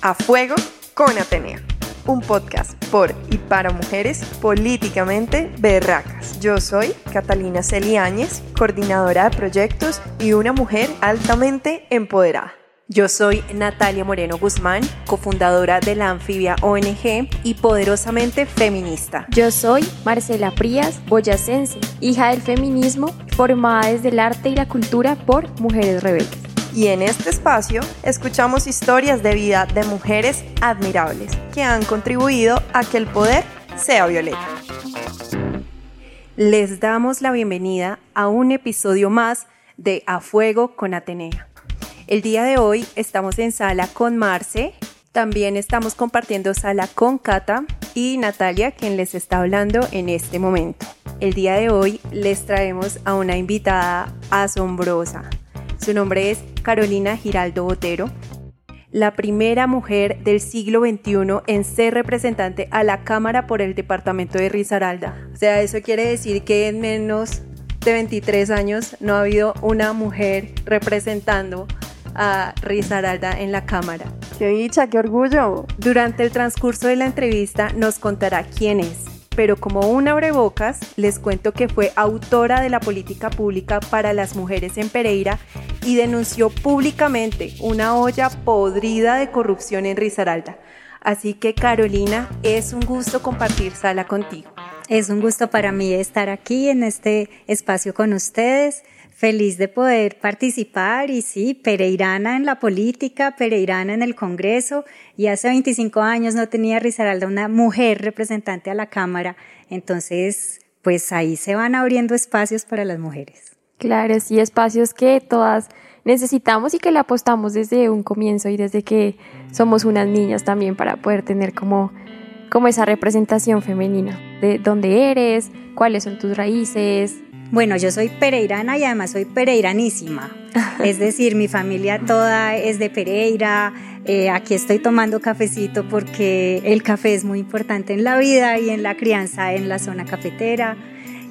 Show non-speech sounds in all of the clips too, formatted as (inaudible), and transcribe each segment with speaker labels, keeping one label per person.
Speaker 1: A Fuego con Atenea, un podcast por y para mujeres políticamente berracas. Yo soy Catalina Celiáñez, coordinadora de proyectos y una mujer altamente empoderada.
Speaker 2: Yo soy Natalia Moreno Guzmán, cofundadora de la Anfibia ONG y poderosamente feminista.
Speaker 3: Yo soy Marcela Prías, boyacense, hija del feminismo, formada desde el arte y la cultura por Mujeres Rebeldes.
Speaker 1: Y en este espacio escuchamos historias de vida de mujeres admirables que han contribuido a que el poder sea violeta.
Speaker 2: Les damos la bienvenida a un episodio más de A Fuego con Atenea. El día de hoy estamos en sala con Marce, también estamos compartiendo sala con Cata y Natalia, quien les está hablando en este momento. El día de hoy les traemos a una invitada asombrosa. Su nombre es Carolina Giraldo Botero, la primera mujer del siglo XXI en ser representante a la Cámara por el departamento de Risaralda. O sea, eso quiere decir que en menos de 23 años no ha habido una mujer representando a Risaralda en la cámara.
Speaker 1: ¡Qué dicha, qué orgullo!
Speaker 2: Durante el transcurso de la entrevista nos contará quién es, pero como un abrebocas, les cuento que fue autora de la política pública para las mujeres en Pereira y denunció públicamente una olla podrida de corrupción en Risaralda. Así que Carolina, es un gusto compartir sala contigo.
Speaker 4: Es un gusto para mí estar aquí en este espacio con ustedes feliz de poder participar y sí, pereirana en la política, pereirana en el Congreso y hace 25 años no tenía Risaralda una mujer representante a la Cámara, entonces pues ahí se van abriendo espacios para las mujeres.
Speaker 3: Claro, sí, espacios que todas necesitamos y que le apostamos desde un comienzo y desde que somos unas niñas también para poder tener como, como esa representación femenina de dónde eres, cuáles son tus raíces,
Speaker 4: bueno, yo soy pereirana y además soy pereiranísima. Es (laughs) decir, mi familia toda es de Pereira. Eh, aquí estoy tomando cafecito porque el café es muy importante en la vida y en la crianza en la zona cafetera.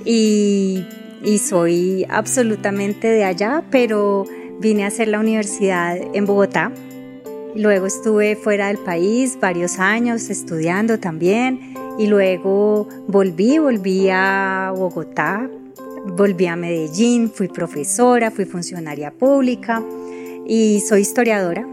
Speaker 4: Y, y soy absolutamente de allá, pero vine a hacer la universidad en Bogotá. Luego estuve fuera del país varios años estudiando también y luego volví, volví a Bogotá volví a Medellín, fui profesora, fui funcionaria pública y soy historiadora.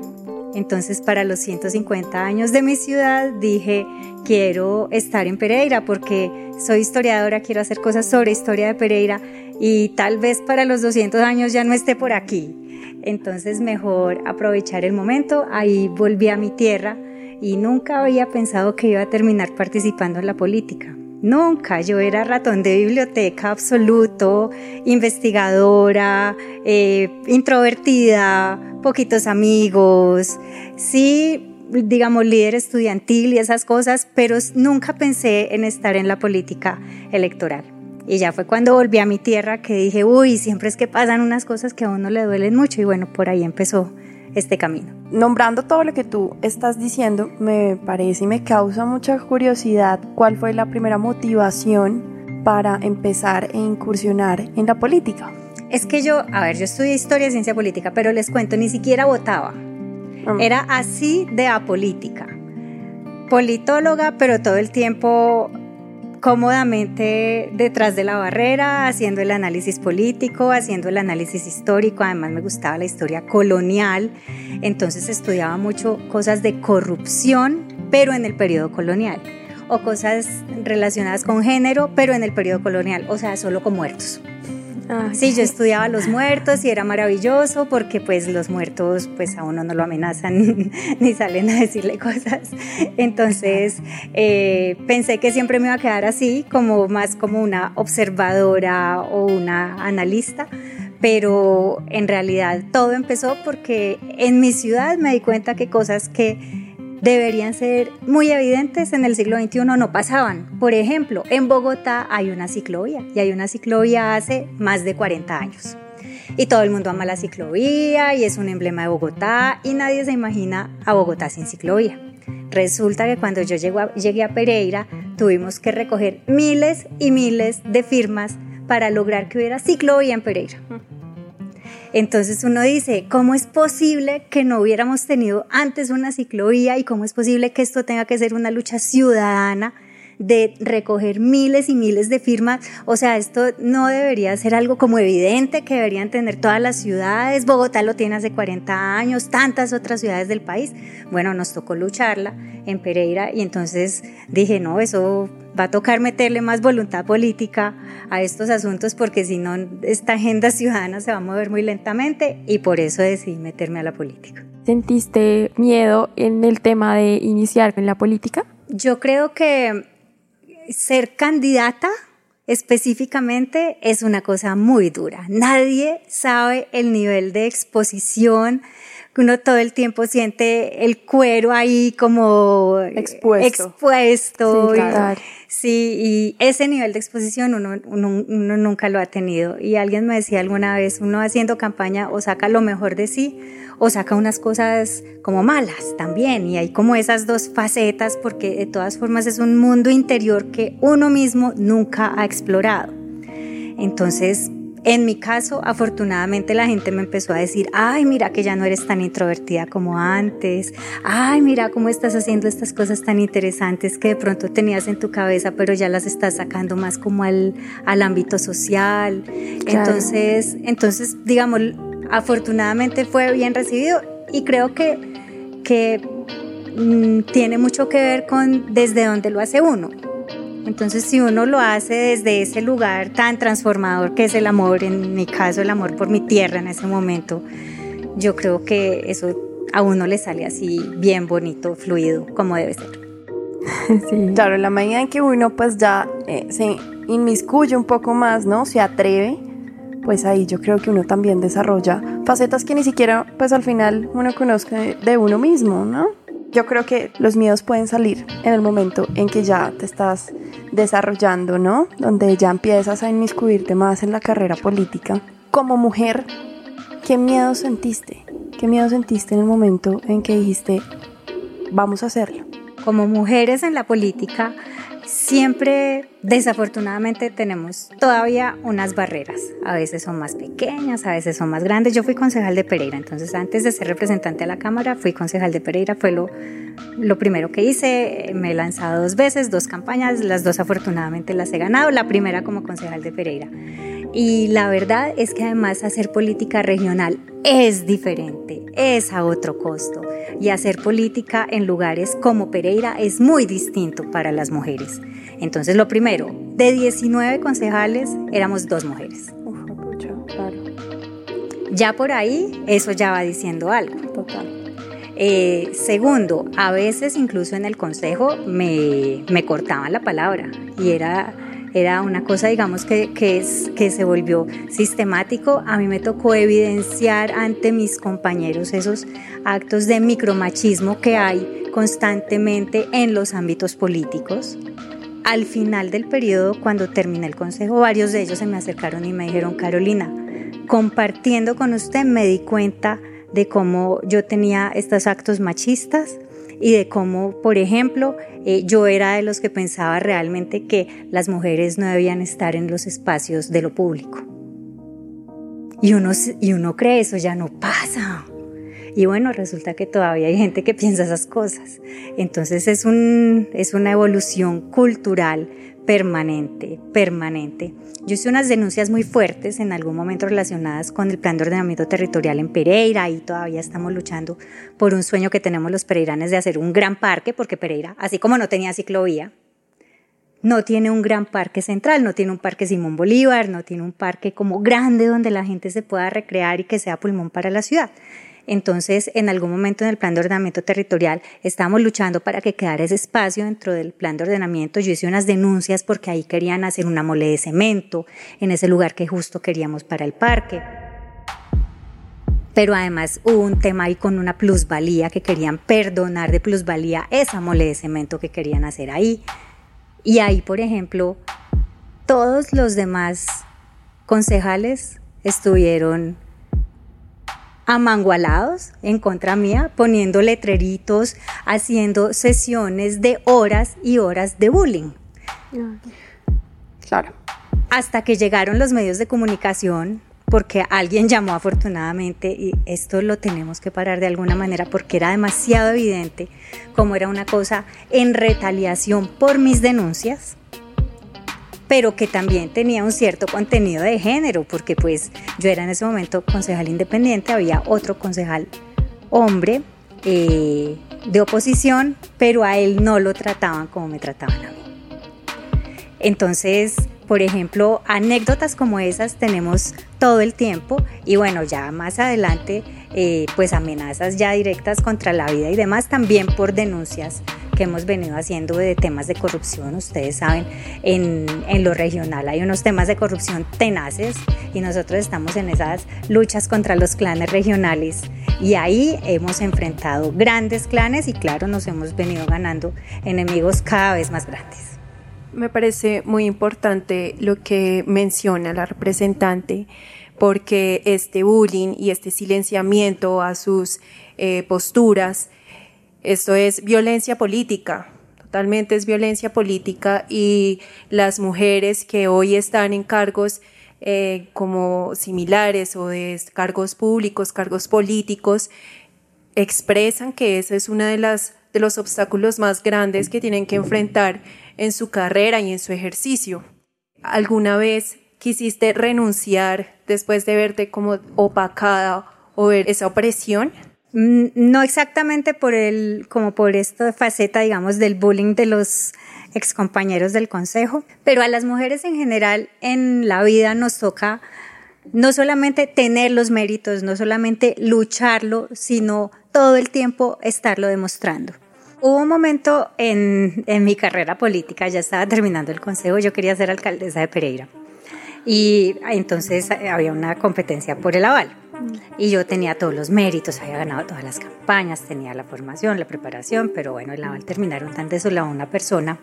Speaker 4: Entonces para los 150 años de mi ciudad dije, quiero estar en Pereira porque soy historiadora, quiero hacer cosas sobre historia de Pereira y tal vez para los 200 años ya no esté por aquí. Entonces mejor aprovechar el momento, ahí volví a mi tierra y nunca había pensado que iba a terminar participando en la política. Nunca, yo era ratón de biblioteca absoluto, investigadora, eh, introvertida, poquitos amigos, sí, digamos, líder estudiantil y esas cosas, pero nunca pensé en estar en la política electoral. Y ya fue cuando volví a mi tierra que dije, uy, siempre es que pasan unas cosas que a uno le duelen mucho y bueno, por ahí empezó este camino.
Speaker 1: Nombrando todo lo que tú estás diciendo, me parece y me causa mucha curiosidad cuál fue la primera motivación para empezar e incursionar en la política.
Speaker 4: Es que yo, a ver, yo estudié historia y ciencia política, pero les cuento, ni siquiera votaba. Ah. Era así de apolítica. Politóloga, pero todo el tiempo cómodamente detrás de la barrera, haciendo el análisis político, haciendo el análisis histórico. Además me gustaba la historia colonial, entonces estudiaba mucho cosas de corrupción, pero en el periodo colonial, o cosas relacionadas con género, pero en el periodo colonial, o sea, solo con muertos. Ah, sí, yo estudiaba los muertos y era maravilloso porque pues los muertos pues a uno no lo amenazan (laughs) ni salen a decirle cosas. Entonces eh, pensé que siempre me iba a quedar así, como más como una observadora o una analista, pero en realidad todo empezó porque en mi ciudad me di cuenta que cosas que deberían ser muy evidentes en el siglo XXI no pasaban. Por ejemplo, en Bogotá hay una ciclovía y hay una ciclovía hace más de 40 años. Y todo el mundo ama la ciclovía y es un emblema de Bogotá y nadie se imagina a Bogotá sin ciclovía. Resulta que cuando yo llegué a Pereira tuvimos que recoger miles y miles de firmas para lograr que hubiera ciclovía en Pereira. Entonces uno dice, ¿cómo es posible que no hubiéramos tenido antes una ciclovía y cómo es posible que esto tenga que ser una lucha ciudadana? de recoger miles y miles de firmas. O sea, esto no debería ser algo como evidente que deberían tener todas las ciudades. Bogotá lo tiene hace 40 años, tantas otras ciudades del país. Bueno, nos tocó lucharla en Pereira y entonces dije, no, eso va a tocar meterle más voluntad política a estos asuntos porque si no, esta agenda ciudadana se va a mover muy lentamente y por eso decidí meterme a la política.
Speaker 3: ¿Sentiste miedo en el tema de iniciar en la política?
Speaker 4: Yo creo que ser candidata específicamente es una cosa muy dura. Nadie sabe el nivel de exposición uno todo el tiempo siente el cuero ahí como
Speaker 1: expuesto.
Speaker 4: expuesto. Sí, y, ese nivel de exposición uno, uno, nunca lo ha tenido. Y alguien me decía alguna vez, uno haciendo campaña o saca lo mejor de sí o saca unas cosas como malas también. Y hay como esas dos facetas porque de todas formas es un mundo interior que uno mismo nunca ha explorado. Entonces, en mi caso, afortunadamente la gente me empezó a decir, ay, mira que ya no eres tan introvertida como antes, ay, mira cómo estás haciendo estas cosas tan interesantes que de pronto tenías en tu cabeza, pero ya las estás sacando más como al, al ámbito social. Entonces, entonces, digamos, afortunadamente fue bien recibido y creo que, que mm, tiene mucho que ver con desde dónde lo hace uno. Entonces, si uno lo hace desde ese lugar tan transformador que es el amor, en mi caso el amor por mi tierra en ese momento, yo creo que eso a uno le sale así bien bonito, fluido, como debe ser. (laughs)
Speaker 1: Sí. Claro, la medida en que uno pues ya eh, se inmiscuye un poco más, ¿no? Se atreve, pues ahí yo creo que uno también desarrolla facetas que ni siquiera pues al final uno conozca de uno mismo, ¿no? Yo creo que los miedos pueden salir en el momento en que ya te estás desarrollando, ¿no? Donde ya empiezas a inmiscuirte más en la carrera política. Como mujer, ¿qué miedo sentiste? ¿Qué miedo sentiste en el momento en que dijiste, vamos a hacerlo?
Speaker 4: Como mujeres en la política, siempre desafortunadamente tenemos todavía unas barreras. A veces son más pequeñas, a veces son más grandes. Yo fui concejal de Pereira, entonces antes de ser representante de la Cámara, fui concejal de Pereira. Fue lo, lo primero que hice. Me he lanzado dos veces, dos campañas. Las dos afortunadamente las he ganado. La primera como concejal de Pereira. Y la verdad es que además hacer política regional es diferente, es a otro costo. Y hacer política en lugares como Pereira es muy distinto para las mujeres. Entonces, lo primero, de 19 concejales éramos dos mujeres. Ya por ahí, eso ya va diciendo algo.
Speaker 1: Total.
Speaker 4: Eh, segundo, a veces incluso en el consejo me, me cortaban la palabra y era era una cosa, digamos, que, que, es, que se volvió sistemático. A mí me tocó evidenciar ante mis compañeros esos actos de micromachismo que hay constantemente en los ámbitos políticos. Al final del periodo, cuando terminé el consejo, varios de ellos se me acercaron y me dijeron, Carolina, compartiendo con usted me di cuenta de cómo yo tenía estos actos machistas y de cómo, por ejemplo, eh, yo era de los que pensaba realmente que las mujeres no debían estar en los espacios de lo público. Y uno, y uno cree eso ya no pasa. Y bueno, resulta que todavía hay gente que piensa esas cosas. Entonces es, un, es una evolución cultural permanente, permanente. Yo hice unas denuncias muy fuertes en algún momento relacionadas con el plan de ordenamiento territorial en Pereira y todavía estamos luchando por un sueño que tenemos los pereiranes de hacer un gran parque, porque Pereira, así como no tenía ciclovía, no tiene un gran parque central, no tiene un parque Simón Bolívar, no tiene un parque como grande donde la gente se pueda recrear y que sea pulmón para la ciudad. Entonces, en algún momento en el plan de ordenamiento territorial estábamos luchando para que quedara ese espacio dentro del plan de ordenamiento. Yo hice unas denuncias porque ahí querían hacer una mole de cemento en ese lugar que justo queríamos para el parque. Pero además hubo un tema ahí con una plusvalía que querían perdonar de plusvalía esa mole de cemento que querían hacer ahí. Y ahí, por ejemplo, todos los demás concejales estuvieron amangualados en contra mía, poniendo letreritos, haciendo sesiones de horas y horas de bullying.
Speaker 1: Claro.
Speaker 4: Hasta que llegaron los medios de comunicación porque alguien llamó afortunadamente y esto lo tenemos que parar de alguna manera porque era demasiado evidente como era una cosa en retaliación por mis denuncias pero que también tenía un cierto contenido de género, porque pues yo era en ese momento concejal independiente, había otro concejal hombre eh, de oposición, pero a él no lo trataban como me trataban a mí. Entonces, por ejemplo, anécdotas como esas tenemos todo el tiempo y bueno, ya más adelante, eh, pues amenazas ya directas contra la vida y demás, también por denuncias que hemos venido haciendo de temas de corrupción. Ustedes saben, en, en, lo regional hay unos temas de corrupción tenaces y nosotros estamos en esas luchas contra los clanes regionales y ahí hemos enfrentado grandes clanes y claro, nos hemos venido ganando enemigos cada vez más grandes.
Speaker 2: Me parece muy importante lo que menciona la representante, porque este bullying y este silenciamiento a sus eh, posturas, esto es violencia política, totalmente es violencia política y las mujeres que hoy están en cargos eh, como similares o de cargos públicos, cargos políticos, expresan que ese es uno de, las, de los obstáculos más grandes que tienen que enfrentar en su carrera y en su ejercicio. ¿Alguna vez quisiste renunciar después de verte como opacada o ver esa opresión?
Speaker 4: No exactamente por el, como por esta faceta, digamos, del bullying de los excompañeros del consejo, pero a las mujeres en general en la vida nos toca no solamente tener los méritos, no solamente lucharlo, sino todo el tiempo estarlo demostrando. Hubo un momento en, mi carrera política, ya estaba terminando el consejo, yo quería ser alcaldesa de Pereira. Y entonces había una competencia por el aval. Y yo tenía todos los méritos, había ganado todas las campañas, tenía la formación, la preparación, pero bueno, el aval terminaron tan desolado una persona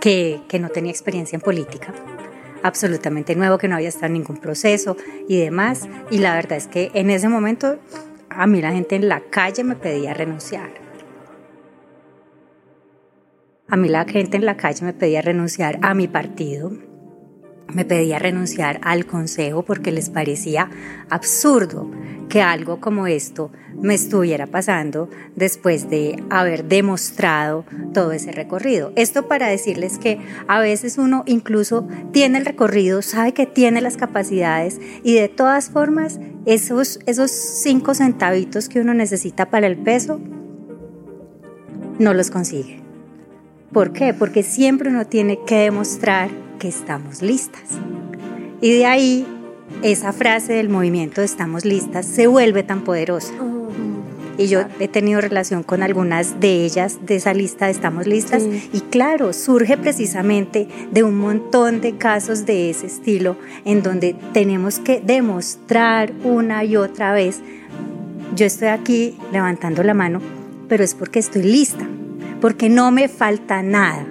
Speaker 4: que, que no tenía experiencia en política absolutamente nuevo, que no había estado en ningún proceso y demás. Y la verdad es que en ese momento a mí la gente en la calle me pedía renunciar. A mí la gente en la calle me pedía renunciar a mi partido, me pedía renunciar al consejo porque les parecía absurdo que algo como esto me estuviera pasando después de haber demostrado todo ese recorrido. Esto para decirles que a veces uno incluso tiene el recorrido, sabe que tiene las capacidades y de todas formas esos, esos cinco centavitos que uno necesita para el peso no los consigue. ¿Por qué? Porque siempre uno tiene que demostrar que estamos listas. Y de ahí esa frase del movimiento estamos listas se vuelve tan poderosa. Y yo he tenido relación con algunas de ellas de esa lista de estamos listas. Y claro, surge precisamente de un montón de casos de ese estilo en donde tenemos que demostrar una y otra vez, yo estoy aquí levantando la mano, pero es porque estoy lista porque no me falta nada.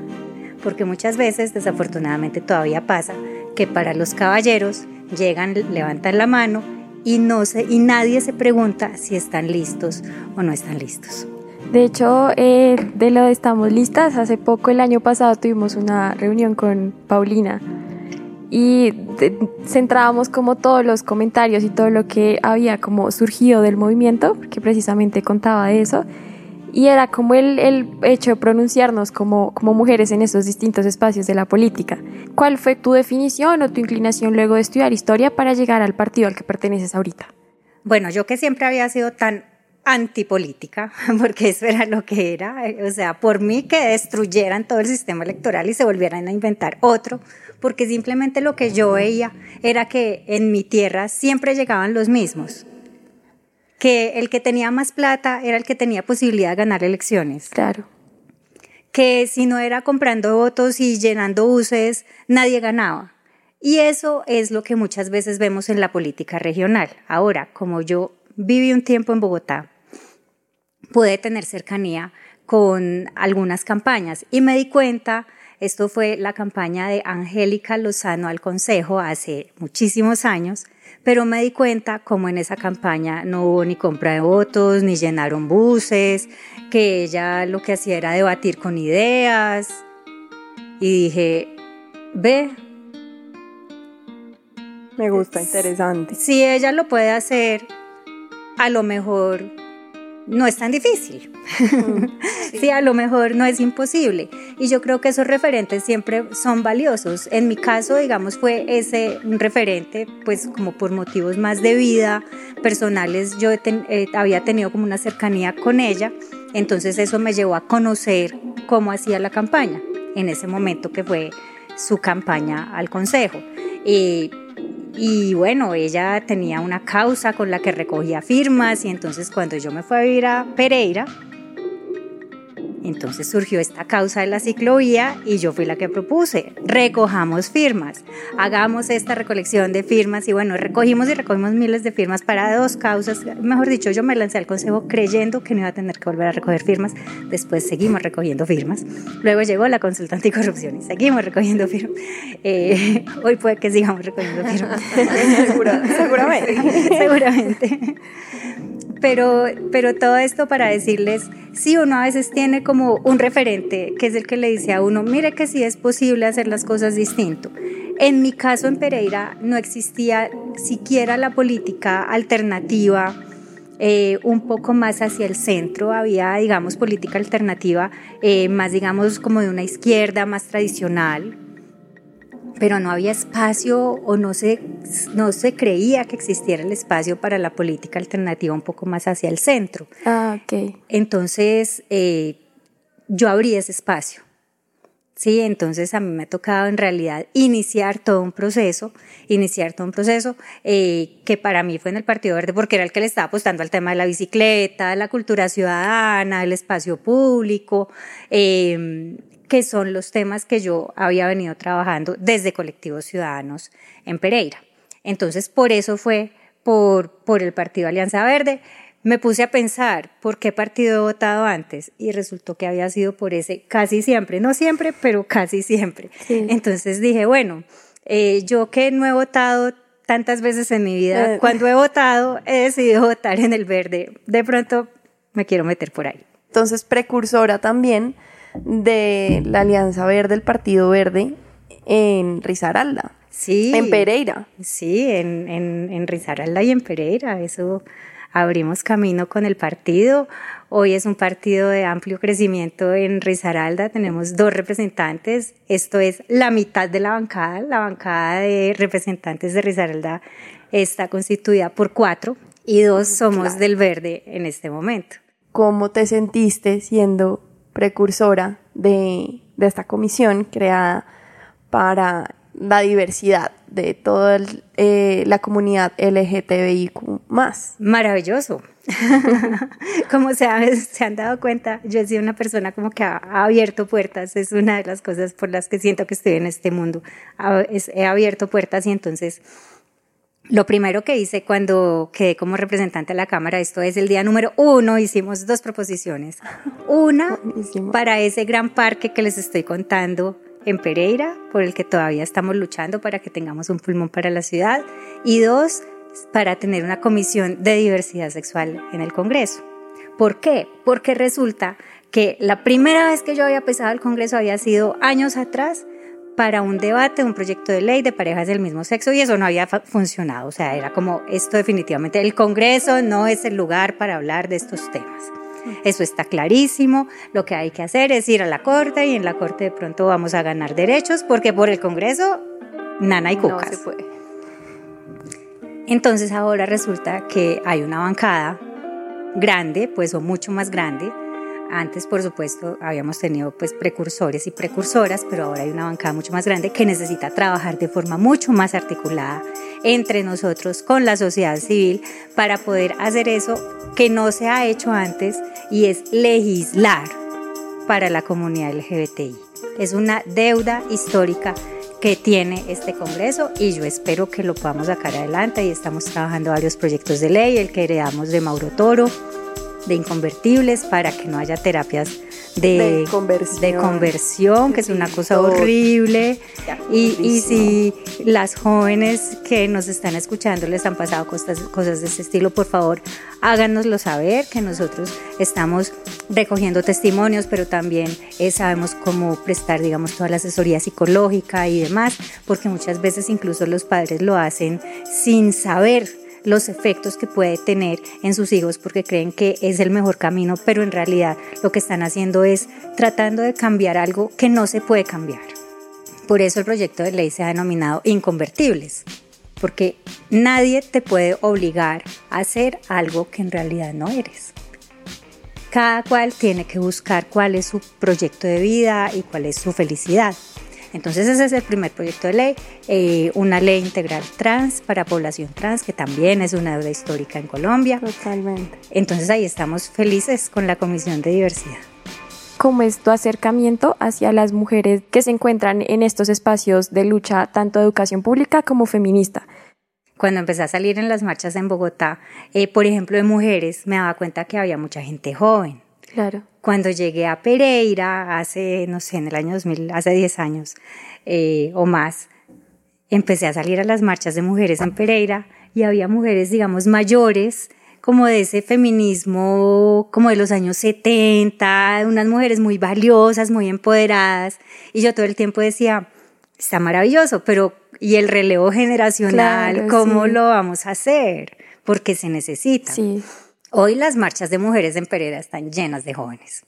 Speaker 4: Porque muchas veces, desafortunadamente, todavía pasa que para los caballeros llegan, levantan la mano y, no se, y nadie se pregunta si están listos o no están listos.
Speaker 3: De hecho, eh, de lo de estamos listas, hace poco, el año pasado, tuvimos una reunión con Paulina y centrábamos como todos los comentarios y todo lo que había como surgido del movimiento, que precisamente contaba de eso y era como el, el hecho de pronunciarnos como, como mujeres en esos distintos espacios de la política. ¿Cuál fue tu definición o tu inclinación luego de estudiar historia para llegar al partido al que perteneces ahorita?
Speaker 4: Bueno, yo que siempre había sido tan antipolítica, (laughs) porque eso era lo que era, o sea, por mí que destruyeran todo el sistema electoral y se volvieran a inventar otro, porque simplemente lo que yo veía era que en mi tierra siempre llegaban los mismos, que el que tenía más plata era el que tenía posibilidad de ganar elecciones.
Speaker 3: Claro.
Speaker 4: Que si no era comprando votos y llenando buses, nadie ganaba. Y eso es lo que muchas veces vemos en la política regional. Ahora, como yo viví un tiempo en Bogotá, pude tener cercanía con algunas campañas y me di cuenta, esto fue la campaña de Angélica Lozano al Consejo hace muchísimos años, pero me di cuenta como en esa campaña no hubo ni compra de votos, ni llenaron buses, que ella lo que hacía era debatir con ideas. Y dije, ve,
Speaker 1: Me gusta, interesante.
Speaker 4: Si ella lo puede hacer, a lo mejor no es tan difícil. (laughs) sí. a lo mejor no es imposible. Y yo creo que esos referentes siempre son valiosos. En mi caso, digamos, fue ese un referente, pues como por motivos más de vida personales, yo eh, había tenido como una cercanía con ella. Entonces eso me llevó a conocer cómo hacía la campaña en ese momento que fue su campaña al Consejo. Y y bueno, ella tenía una causa con la que recogía firmas y entonces cuando yo me fui a vivir a Pereira, entonces surgió esta causa de la ciclovía y yo fui la que propuse, recojamos firmas, hagamos esta recolección de firmas y bueno, recogimos y recogimos miles de firmas para dos causas, mejor dicho, yo me lancé al consejo creyendo que no iba a tener que volver a recoger firmas, después seguimos recogiendo firmas, luego llegó la consulta anticorrupción y seguimos recogiendo firmas, eh, hoy puede que sigamos recogiendo firmas. (laughs)
Speaker 1: seguramente. (laughs)
Speaker 4: seguramente pero, pero todo esto para decirles, sí, uno a veces tiene como un referente, que es el que le dice a uno, mire que sí es posible hacer las cosas distinto. En mi caso en Pereira no existía siquiera la política alternativa, eh, un poco más hacia el centro, había, digamos, política alternativa, eh, más, digamos, como de una izquierda más tradicional, pero no había espacio o no se, no se creía que existiera el espacio para la política alternativa un poco más hacia el centro.
Speaker 3: Ah, ok.
Speaker 4: Entonces, eh, yo abrí ese espacio. Sí, entonces a mí me ha tocado en realidad iniciar todo un proceso, iniciar todo un proceso eh, que para mí fue en el Partido Verde porque era el que le estaba apostando al tema de la bicicleta, la cultura ciudadana, el espacio público, eh, que son los temas que yo había venido trabajando desde colectivos ciudadanos en Pereira. Entonces, por eso fue por, por el Partido Alianza Verde. Me puse a pensar por qué partido he votado antes y resultó que había sido por ese casi siempre, no siempre, pero casi siempre. Entonces dije, bueno, eh, yo que no he votado tantas veces en mi vida, eh. cuando he votado he decidido votar en el verde. De pronto me quiero meter por ahí.
Speaker 1: Entonces, precursora también de la Alianza Verde, el Partido Verde, en Risaralda.
Speaker 4: Sí.
Speaker 1: En Pereira.
Speaker 4: Sí, en, en, en Risaralda y en Pereira. Eso abrimos camino con el partido. Hoy es un partido de amplio crecimiento en Risaralda. Tenemos dos representantes. Esto es la mitad de la bancada. La bancada de representantes de Risaralda está constituida por cuatro y dos somos del verde en este momento.
Speaker 1: ¿Cómo te sentiste siendo precursora de, esta comisión creada para la diversidad de toda eh, la comunidad LGTBIQ más.
Speaker 4: Maravilloso. (laughs) como se, se, han dado cuenta, yo he sido una persona como que ha, abierto puertas, es una de las cosas por las que siento que estoy en este mundo. he abierto puertas y entonces lo primero que hice cuando quedé como representante de la Cámara, esto es el día número uno, hicimos dos proposiciones. Una para ese gran parque que les estoy contando en Pereira, por el que todavía estamos luchando para que tengamos un pulmón para la ciudad. Y dos, para tener una comisión de diversidad sexual en el Congreso. ¿Por qué? Porque resulta que la primera vez que yo había pesado el Congreso había sido años atrás para un debate, un proyecto de ley de parejas del mismo sexo y eso no había funcionado. O sea, era como esto definitivamente, el Congreso no es el lugar para hablar de estos temas. Eso está clarísimo. Lo que hay que hacer es ir a la Corte y en la Corte de pronto vamos a ganar derechos porque por el Congreso, nana y cucas. No se puede. Entonces ahora resulta que hay una bancada grande, pues o mucho más grande, antes, por supuesto, habíamos tenido pues precursores y precursoras, pero ahora hay una bancada mucho más grande que necesita trabajar de forma mucho más articulada entre nosotros con la sociedad civil para poder hacer eso que no se ha hecho antes y es legislar para la comunidad LGBTI. Es una deuda histórica que tiene este Congreso y yo espero que lo podamos sacar adelante y estamos trabajando varios proyectos de ley, el que heredamos de Mauro Toro, de inconvertibles para que no haya terapias de, conversión, que es una cosa horrible. Y, y, si las jóvenes que nos están escuchando les han pasado cosas, cosas de este estilo, por favor, háganoslo saber, que nosotros estamos recogiendo testimonios, pero también eh, sabemos cómo prestar, digamos, toda la asesoría psicológica y demás, porque muchas veces incluso los padres lo hacen sin saber los efectos que puede tener en sus hijos porque creen que es el mejor camino, pero en realidad lo que están haciendo es tratando de cambiar algo que no se puede cambiar. Por eso el proyecto de ley se ha denominado inconvertibles, porque nadie te puede obligar a hacer algo que en realidad no eres. Cada cual tiene que buscar cuál es su proyecto de vida y cuál es su felicidad. Entonces ese es el primer proyecto de ley, eh, una ley integral trans para población trans, que también es una deuda histórica en Colombia.
Speaker 3: Totalmente.
Speaker 4: Entonces ahí estamos felices con la Comisión de Diversidad.
Speaker 3: ¿Cómo es tu acercamiento hacia las mujeres que se encuentran en estos espacios de lucha, tanto de educación pública como feminista?
Speaker 4: Cuando empecé a salir en las marchas en Bogotá, eh, por ejemplo, de mujeres, me daba cuenta que había mucha gente joven
Speaker 3: Claro.
Speaker 4: Cuando llegué a Pereira, hace, no sé, en el año 2000, hace 10 años eh, o más, empecé a salir a las marchas de mujeres en Pereira y había mujeres, digamos, mayores, como de ese feminismo como de los años 70, unas mujeres muy valiosas, muy empoderadas. Y yo todo el tiempo decía, está maravilloso, pero ¿y el relevo generacional? ¿Cómo lo vamos a hacer? Porque se necesita.
Speaker 3: Sí.
Speaker 4: Hoy las marchas de mujeres en Pereira están llenas de jóvenes.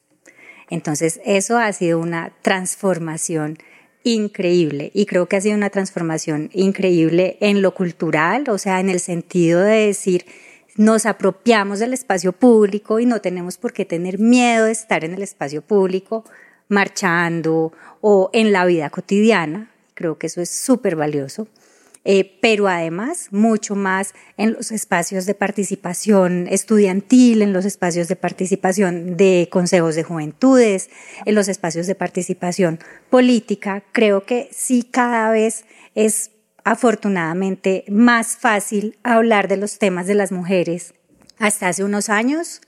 Speaker 4: Entonces, eso ha sido una transformación increíble y creo que ha sido una transformación increíble en lo cultural, o sea, en el sentido de decir, nos apropiamos del espacio público y no tenemos por qué tener miedo de estar en el espacio público marchando o en la vida cotidiana. Creo que eso es súper valioso. Eh, pero además mucho más en los espacios de participación estudiantil, en los espacios de participación de consejos de juventudes, en los espacios de participación política. Creo que sí cada vez es afortunadamente más fácil hablar de los temas de las mujeres. Hasta hace unos años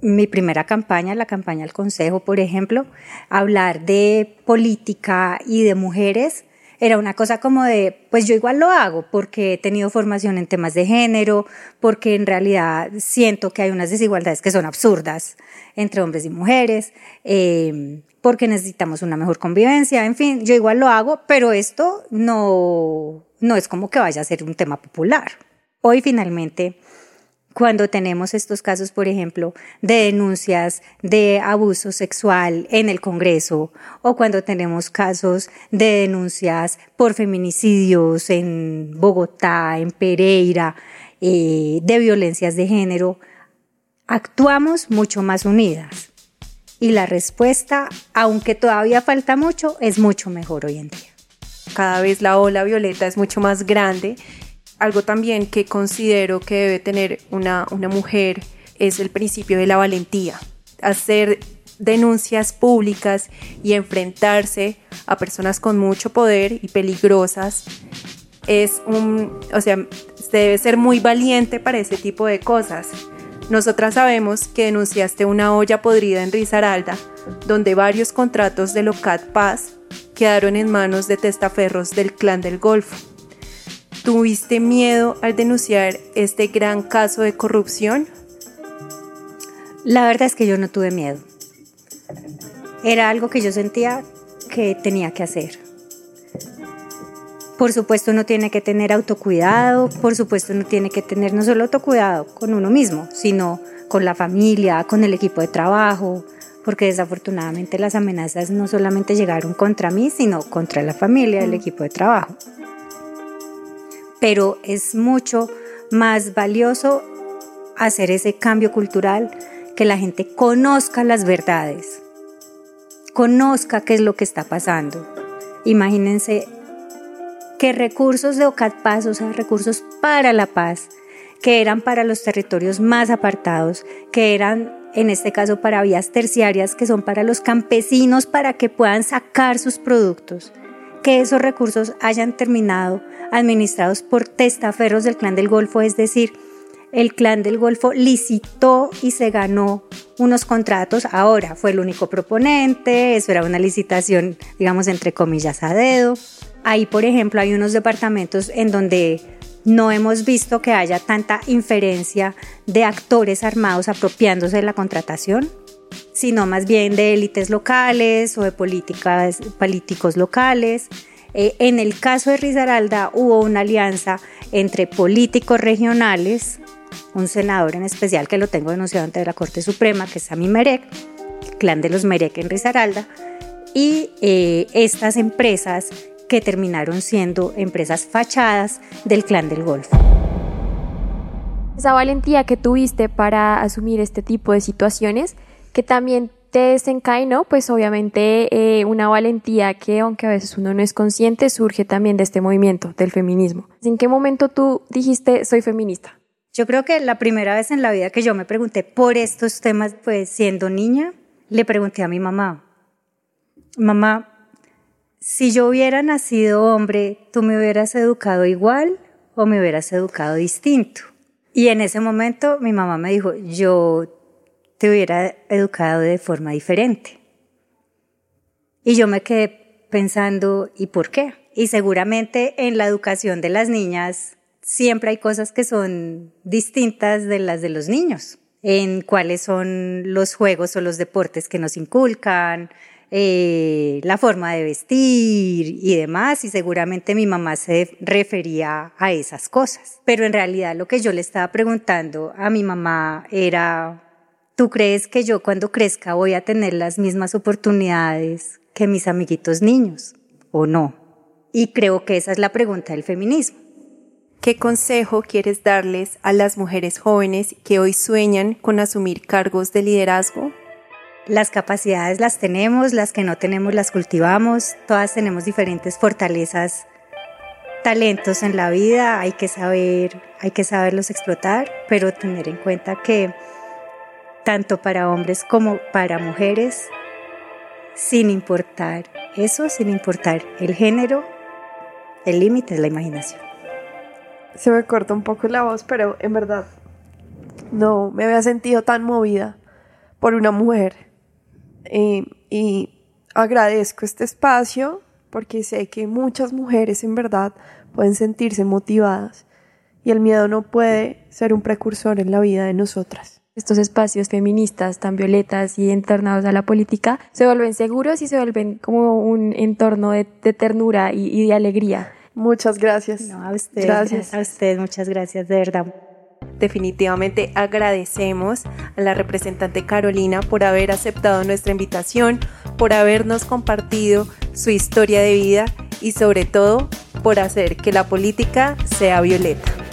Speaker 4: mi primera campaña, la campaña del Consejo, por ejemplo, hablar de política y de mujeres era una cosa como de, pues yo igual lo hago porque he tenido formación en temas de género, porque en realidad siento que hay unas desigualdades que son absurdas entre hombres y mujeres, eh, porque necesitamos una mejor convivencia, en fin, yo igual lo hago, pero esto no, no es como que vaya a ser un tema popular. Hoy finalmente cuando tenemos estos casos, por ejemplo, de denuncias de abuso sexual en el Congreso o cuando tenemos casos de denuncias por feminicidios en Bogotá, en Pereira, eh, de violencias de género, actuamos mucho más unidas. Y la respuesta, aunque todavía falta mucho, es mucho mejor hoy en día.
Speaker 2: Cada vez la ola violeta es mucho más grande algo también que considero que debe tener una, mujer es el principio de la valentía. Hacer denuncias públicas y enfrentarse a personas con mucho poder y peligrosas es un, o sea, debe ser muy valiente para ese tipo de cosas. Nosotras sabemos que denunciaste una olla podrida en Risaralda, donde varios contratos de Locat Paz quedaron en manos de testaferros del clan del Golfo. ¿Tuviste miedo al denunciar este gran caso de corrupción?
Speaker 4: La verdad es que yo no tuve miedo. Era algo que yo sentía que tenía que hacer. Por supuesto uno tiene que tener autocuidado, por supuesto uno tiene que tener no solo autocuidado con uno mismo, sino con la familia, con el equipo de trabajo, porque desafortunadamente las amenazas no solamente llegaron contra mí, sino contra la familia, el equipo de trabajo pero es mucho más valioso hacer ese cambio cultural, que la gente conozca las verdades, conozca qué es lo que está pasando. Imagínense qué recursos de Paz, o sea, recursos para la paz, que eran para los territorios más apartados, que eran en este caso para vías terciarias, que son para los campesinos para que puedan sacar sus productos, que esos recursos hayan terminado administrados por testaferros del clan del Golfo, es decir, el clan del Golfo licitó y se ganó unos contratos. Ahora fue el único proponente, eso era una licitación, digamos, entre comillas, a dedo. Ahí, por ejemplo, hay unos departamentos en donde no hemos visto que haya tanta inferencia de actores armados apropiándose de la contratación, sino más bien de élites locales o de políticas, políticos locales. Eh, en el caso de Risaralda hubo una alianza entre políticos regionales, un senador en especial que lo tengo denunciado ante la Corte Suprema, que es Sami Merek, el clan de los Merek en Risaralda, y eh, estas empresas que terminaron siendo empresas fachadas del clan del Golfo.
Speaker 3: Esa valentía que tuviste para asumir este tipo de situaciones, que también te desencadenó, pues obviamente eh, una valentía que aunque a veces uno no es consciente, surge también de este movimiento del feminismo. ¿En qué momento tú dijiste soy feminista?
Speaker 4: Yo creo que la primera vez en la vida que yo me pregunté por estos temas, pues siendo niña, le pregunté a mi mamá, mamá, si yo hubiera nacido hombre, ¿tú me hubieras educado igual o me hubieras educado distinto? Y en ese momento mi mamá me dijo, yo te hubiera educado de forma diferente. Y yo me quedé pensando, ¿y por qué? Y seguramente en la educación de las niñas siempre hay cosas que son distintas de las de los niños, en cuáles son los juegos o los deportes que nos inculcan, eh, la forma de vestir y demás, y seguramente mi mamá se refería a esas cosas. Pero en realidad lo que yo le estaba preguntando a mi mamá era, ¿tú crees que yo cuando crezca voy a tener las mismas oportunidades que mis amiguitos niños o no? Y creo que esa es la pregunta del feminismo.
Speaker 2: ¿Qué consejo quieres darles a las mujeres jóvenes que hoy sueñan con asumir cargos de liderazgo?
Speaker 4: Las capacidades las tenemos, las que no tenemos las cultivamos, todas tenemos diferentes fortalezas, talentos en la vida, hay que saber, hay que saberlos explotar, pero tener en cuenta que tanto para hombres como para mujeres, sin importar eso, sin importar el género, el límite es la imaginación.
Speaker 1: Se me corta un poco la voz, pero en verdad no me había sentido tan movida por una mujer y agradezco este espacio porque sé que muchas mujeres en verdad pueden sentirse motivadas y el miedo no puede ser un precursor en la vida de nosotras.
Speaker 3: Estos espacios feministas tan violetas y entornados a la política se vuelven seguros y se vuelven como un entorno de, ternura y, de alegría.
Speaker 1: Muchas gracias.
Speaker 4: a usted. Gracias. A usted, muchas gracias, de verdad.
Speaker 2: Definitivamente agradecemos a la representante Carolina por haber aceptado nuestra invitación, por habernos compartido su historia de vida y sobre todo por hacer que la política sea violeta.